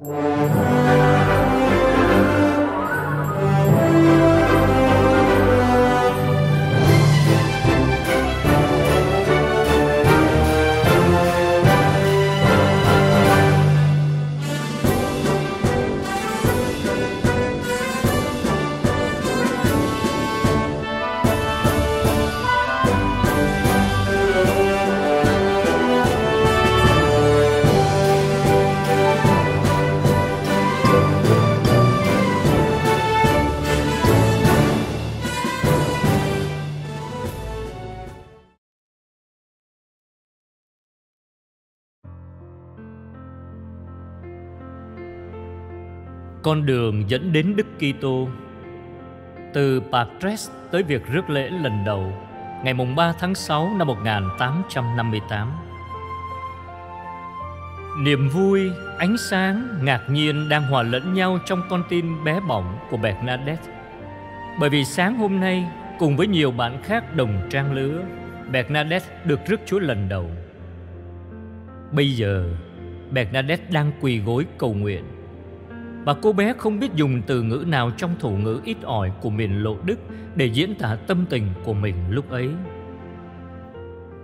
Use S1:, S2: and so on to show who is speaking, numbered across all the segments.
S1: Música Con đường dẫn đến Đức Kitô từ Patres tới việc rước lễ lần đầu ngày mùng 3 tháng 6 năm 1858. Niềm vui, ánh sáng, ngạc nhiên đang hòa lẫn nhau trong con tim bé bỏng của Bernadette. Bởi vì sáng hôm nay, cùng với nhiều bạn khác đồng trang lứa, Bernadette được rước Chúa lần đầu. Bây giờ, Bernadette đang quỳ gối cầu nguyện và cô bé không biết dùng từ ngữ nào trong thủ ngữ ít ỏi của miền lộ Đức để diễn tả tâm tình của mình lúc ấy.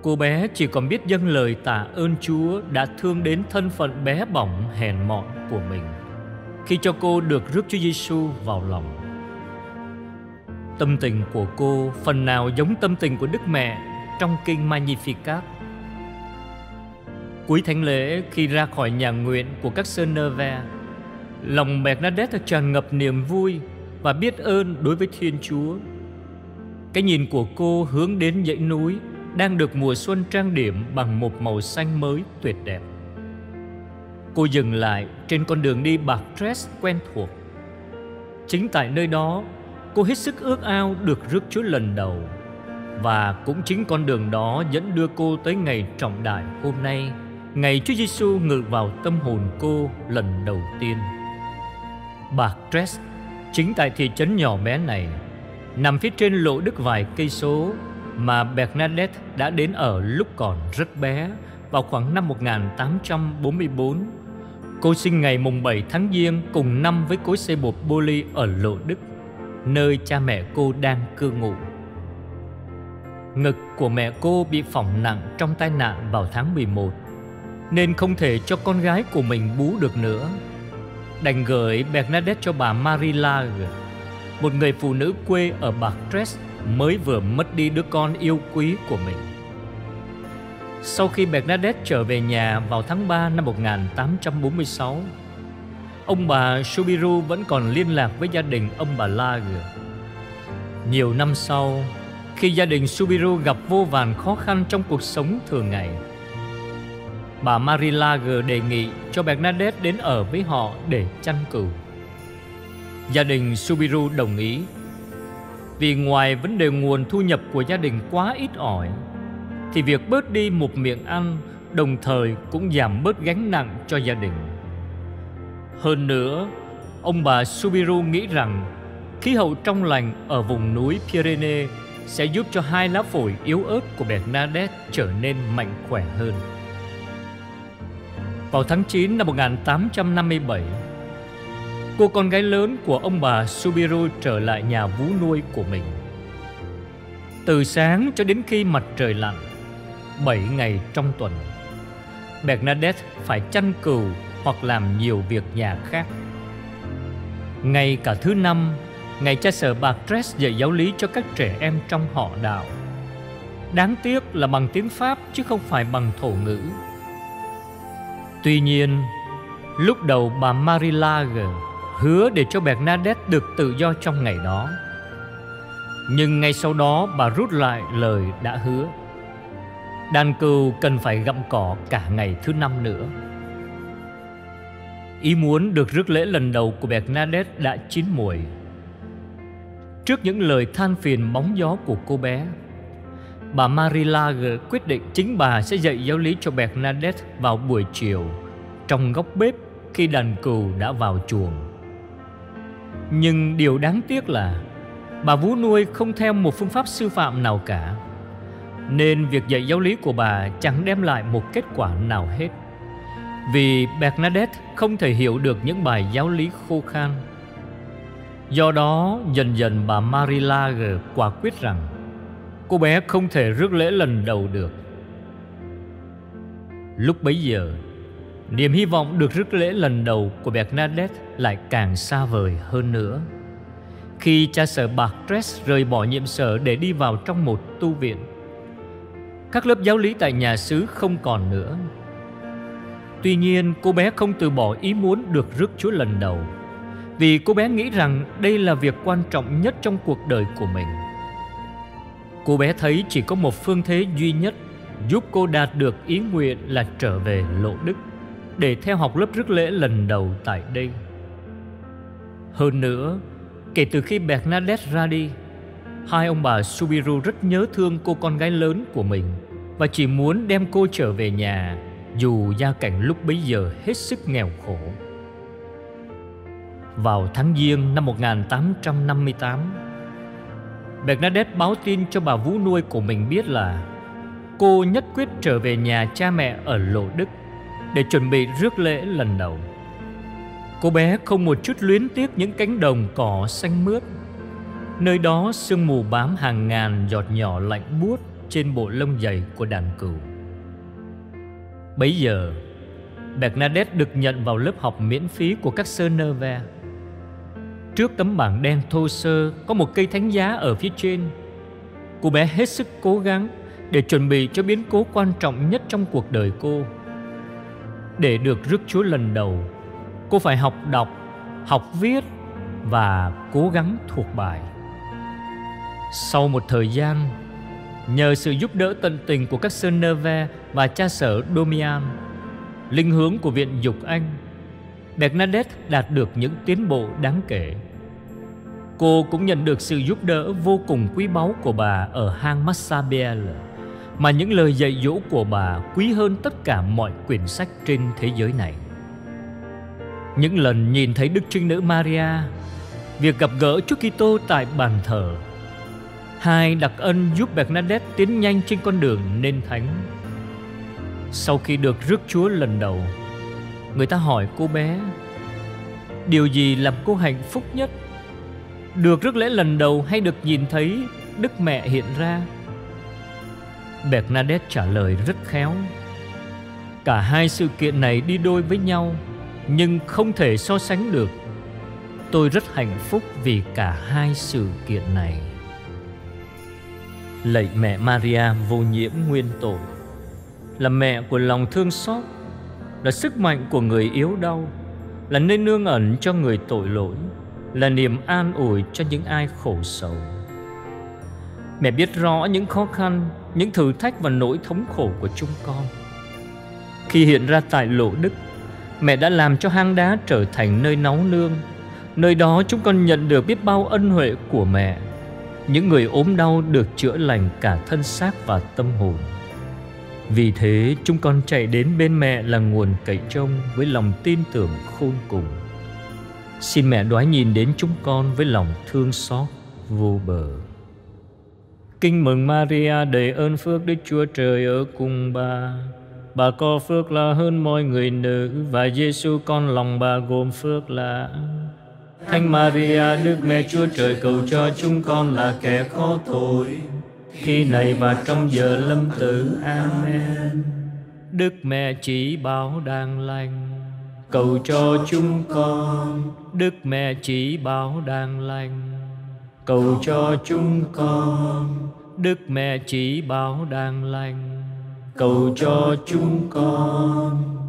S1: Cô bé chỉ còn biết dâng lời tạ ơn Chúa đã thương đến thân phận bé bỏng hèn mọn của mình khi cho cô được rước Chúa Giêsu vào lòng. Tâm tình của cô phần nào giống tâm tình của Đức Mẹ trong kinh Magnificat. Cuối thánh lễ khi ra khỏi nhà nguyện của các sơn nơ ve Lòng Bernadette tràn ngập niềm vui và biết ơn đối với Thiên Chúa. Cái nhìn của cô hướng đến dãy núi đang được mùa xuân trang điểm bằng một màu xanh mới tuyệt đẹp. Cô dừng lại trên con đường đi bạc dress quen thuộc. Chính tại nơi đó, cô hết sức ước ao được rước Chúa lần đầu. Và cũng chính con đường đó dẫn đưa cô tới ngày trọng đại hôm nay, ngày Chúa Giêsu ngự vào tâm hồn cô lần đầu tiên. Bạc Tres chính tại thị trấn nhỏ bé này nằm phía trên lộ đức vài cây số mà Bernadette đã đến ở lúc còn rất bé vào khoảng năm 1844. Cô sinh ngày mùng 7 tháng Giêng cùng năm với cối xe bột Boli ở Lộ Đức, nơi cha mẹ cô đang cư ngụ. Ngực của mẹ cô bị phỏng nặng trong tai nạn vào tháng 11, nên không thể cho con gái của mình bú được nữa đành gửi Bernadette cho bà Marie Lague, một người phụ nữ quê ở Bartres mới vừa mất đi đứa con yêu quý của mình. Sau khi Bernadette trở về nhà vào tháng 3 năm 1846, ông bà Subiru vẫn còn liên lạc với gia đình ông bà Lague. Nhiều năm sau, khi gia đình Subiru gặp vô vàn khó khăn trong cuộc sống thường ngày, bà Marie G đề nghị cho Bernadette đến ở với họ để chăn cừu. Gia đình Subiru đồng ý vì ngoài vấn đề nguồn thu nhập của gia đình quá ít ỏi thì việc bớt đi một miệng ăn đồng thời cũng giảm bớt gánh nặng cho gia đình. Hơn nữa, ông bà Subiru nghĩ rằng khí hậu trong lành ở vùng núi Pyrenees sẽ giúp cho hai lá phổi yếu ớt của Bernadette trở nên mạnh khỏe hơn. Vào tháng 9 năm 1857, cô con gái lớn của ông bà Subiru trở lại nhà vú nuôi của mình. Từ sáng cho đến khi mặt trời lặn, 7 ngày trong tuần, Bernadette phải chăn cừu hoặc làm nhiều việc nhà khác. Ngay cả thứ năm, ngày cha sở bạc Dress dạy giáo lý cho các trẻ em trong họ đạo. Đáng tiếc là bằng tiếng Pháp chứ không phải bằng thổ ngữ. Tuy nhiên, lúc đầu bà Marie Lager hứa để cho Bernadette được tự do trong ngày đó. Nhưng ngay sau đó bà rút lại lời đã hứa. Đàn cừu cần phải gặm cỏ cả ngày thứ năm nữa. Ý muốn được rước lễ lần đầu của Bernadette đã chín muồi. Trước những lời than phiền bóng gió của cô bé, bà Marie Lager quyết định chính bà sẽ dạy giáo lý cho Bernadette vào buổi chiều trong góc bếp khi đàn cừu đã vào chuồng. Nhưng điều đáng tiếc là bà vú nuôi không theo một phương pháp sư phạm nào cả, nên việc dạy giáo lý của bà chẳng đem lại một kết quả nào hết. Vì Bernadette không thể hiểu được những bài giáo lý khô khan Do đó dần dần bà Marie Lager quả quyết rằng Cô bé không thể rước lễ lần đầu được Lúc bấy giờ Niềm hy vọng được rước lễ lần đầu của Bernadette lại càng xa vời hơn nữa. Khi cha sở bạc Tress rời bỏ nhiệm sở để đi vào trong một tu viện, Các lớp giáo lý tại nhà xứ không còn nữa. Tuy nhiên, cô bé không từ bỏ ý muốn được rước Chúa lần đầu, Vì cô bé nghĩ rằng đây là việc quan trọng nhất trong cuộc đời của mình. Cô bé thấy chỉ có một phương thế duy nhất giúp cô đạt được ý nguyện là trở về lộ đức để theo học lớp rước lễ lần đầu tại đây. Hơn nữa, kể từ khi Bernadette ra đi, hai ông bà Subiru rất nhớ thương cô con gái lớn của mình và chỉ muốn đem cô trở về nhà dù gia cảnh lúc bấy giờ hết sức nghèo khổ. Vào tháng Giêng năm 1858, Bernadette báo tin cho bà vú nuôi của mình biết là cô nhất quyết trở về nhà cha mẹ ở Lộ Đức để chuẩn bị rước lễ lần đầu. Cô bé không một chút luyến tiếc những cánh đồng cỏ xanh mướt. Nơi đó sương mù bám hàng ngàn giọt nhỏ lạnh buốt trên bộ lông dày của đàn cừu. Bấy giờ, Bernadette được nhận vào lớp học miễn phí của các sơ nơ ve. Trước tấm bảng đen thô sơ có một cây thánh giá ở phía trên. Cô bé hết sức cố gắng để chuẩn bị cho biến cố quan trọng nhất trong cuộc đời cô. Để được rước Chúa lần đầu, cô phải học đọc, học viết và cố gắng thuộc bài. Sau một thời gian, nhờ sự giúp đỡ tận tình của các sơn ve và cha sở Domian, linh hướng của Viện Dục Anh, Bernadette đạt được những tiến bộ đáng kể. Cô cũng nhận được sự giúp đỡ vô cùng quý báu của bà ở hang Massabielle mà những lời dạy dỗ của bà quý hơn tất cả mọi quyển sách trên thế giới này. Những lần nhìn thấy Đức Trinh Nữ Maria, việc gặp gỡ Chúa Kitô tại bàn thờ, hai đặc ân giúp Bernadette tiến nhanh trên con đường nên thánh. Sau khi được rước Chúa lần đầu, người ta hỏi cô bé, điều gì làm cô hạnh phúc nhất? Được rước lễ lần đầu hay được nhìn thấy Đức Mẹ hiện ra? Bernadette trả lời rất khéo. Cả hai sự kiện này đi đôi với nhau, Nhưng không thể so sánh được. Tôi rất hạnh phúc vì cả hai sự kiện này. Lạy mẹ Maria, vô nhiễm nguyên tội. Là mẹ của lòng thương xót, Là sức mạnh của người yếu đau, Là nơi nương ẩn cho người tội lỗi, Là niềm an ủi cho những ai khổ sầu. Mẹ biết rõ những khó khăn những thử thách và nỗi thống khổ của chúng con. Khi hiện ra tại Lộ Đức, mẹ đã làm cho hang đá trở thành nơi náu nương. Nơi đó chúng con nhận được biết bao ân huệ của mẹ. Những người ốm đau được chữa lành cả thân xác và tâm hồn. Vì thế chúng con chạy đến bên mẹ là nguồn cậy trông với lòng tin tưởng khôn cùng. Xin mẹ đoái nhìn đến chúng con với lòng thương xót vô bờ. Kinh mừng Maria đầy ơn phước Đức Chúa Trời ở cùng bà. Bà có phước là hơn mọi người nữ và Giêsu con lòng bà gồm phước là Thánh Maria, Đức Mẹ Chúa Trời cầu cho chúng con là kẻ khó tội khi này và trong giờ lâm tử. Amen. Đức Mẹ chỉ bảo đang lành, cầu cho chúng con. Đức Mẹ chỉ bảo đang lành cầu cho chúng con đức mẹ chỉ bảo đang lành. Cầu cho chúng con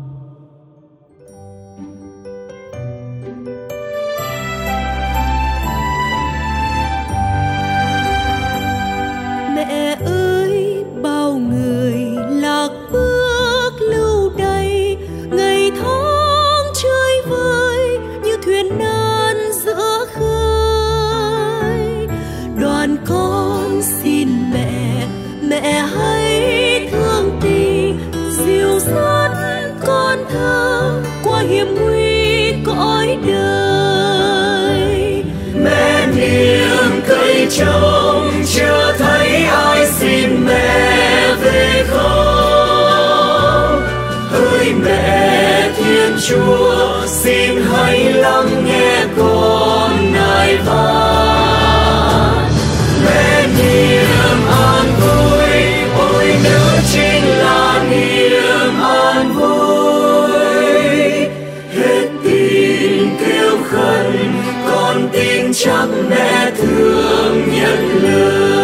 S2: trông chưa thấy ai xin mẹ về không? Hỡi mẹ thiên chúa, xin hãy lắng nghe con nài van chắc mẹ thương nhận lời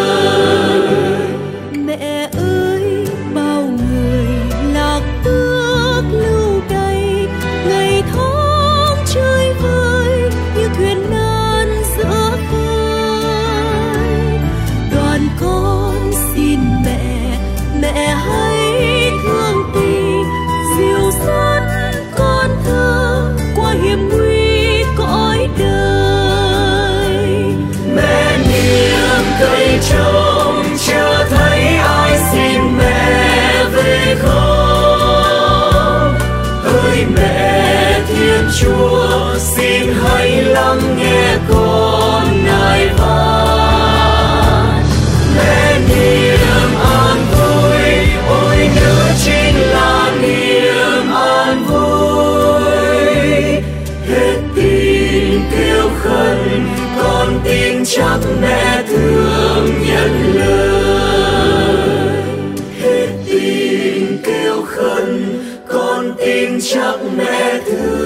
S2: chúa, xin hãy lắng nghe con nài van mẹ niềm an vui, ôi nữ chính là niềm an vui hết tin kêu khẩn con tin chắc mẹ thương nhận lời hết tin kêu khẩn con tin chắc mẹ thương.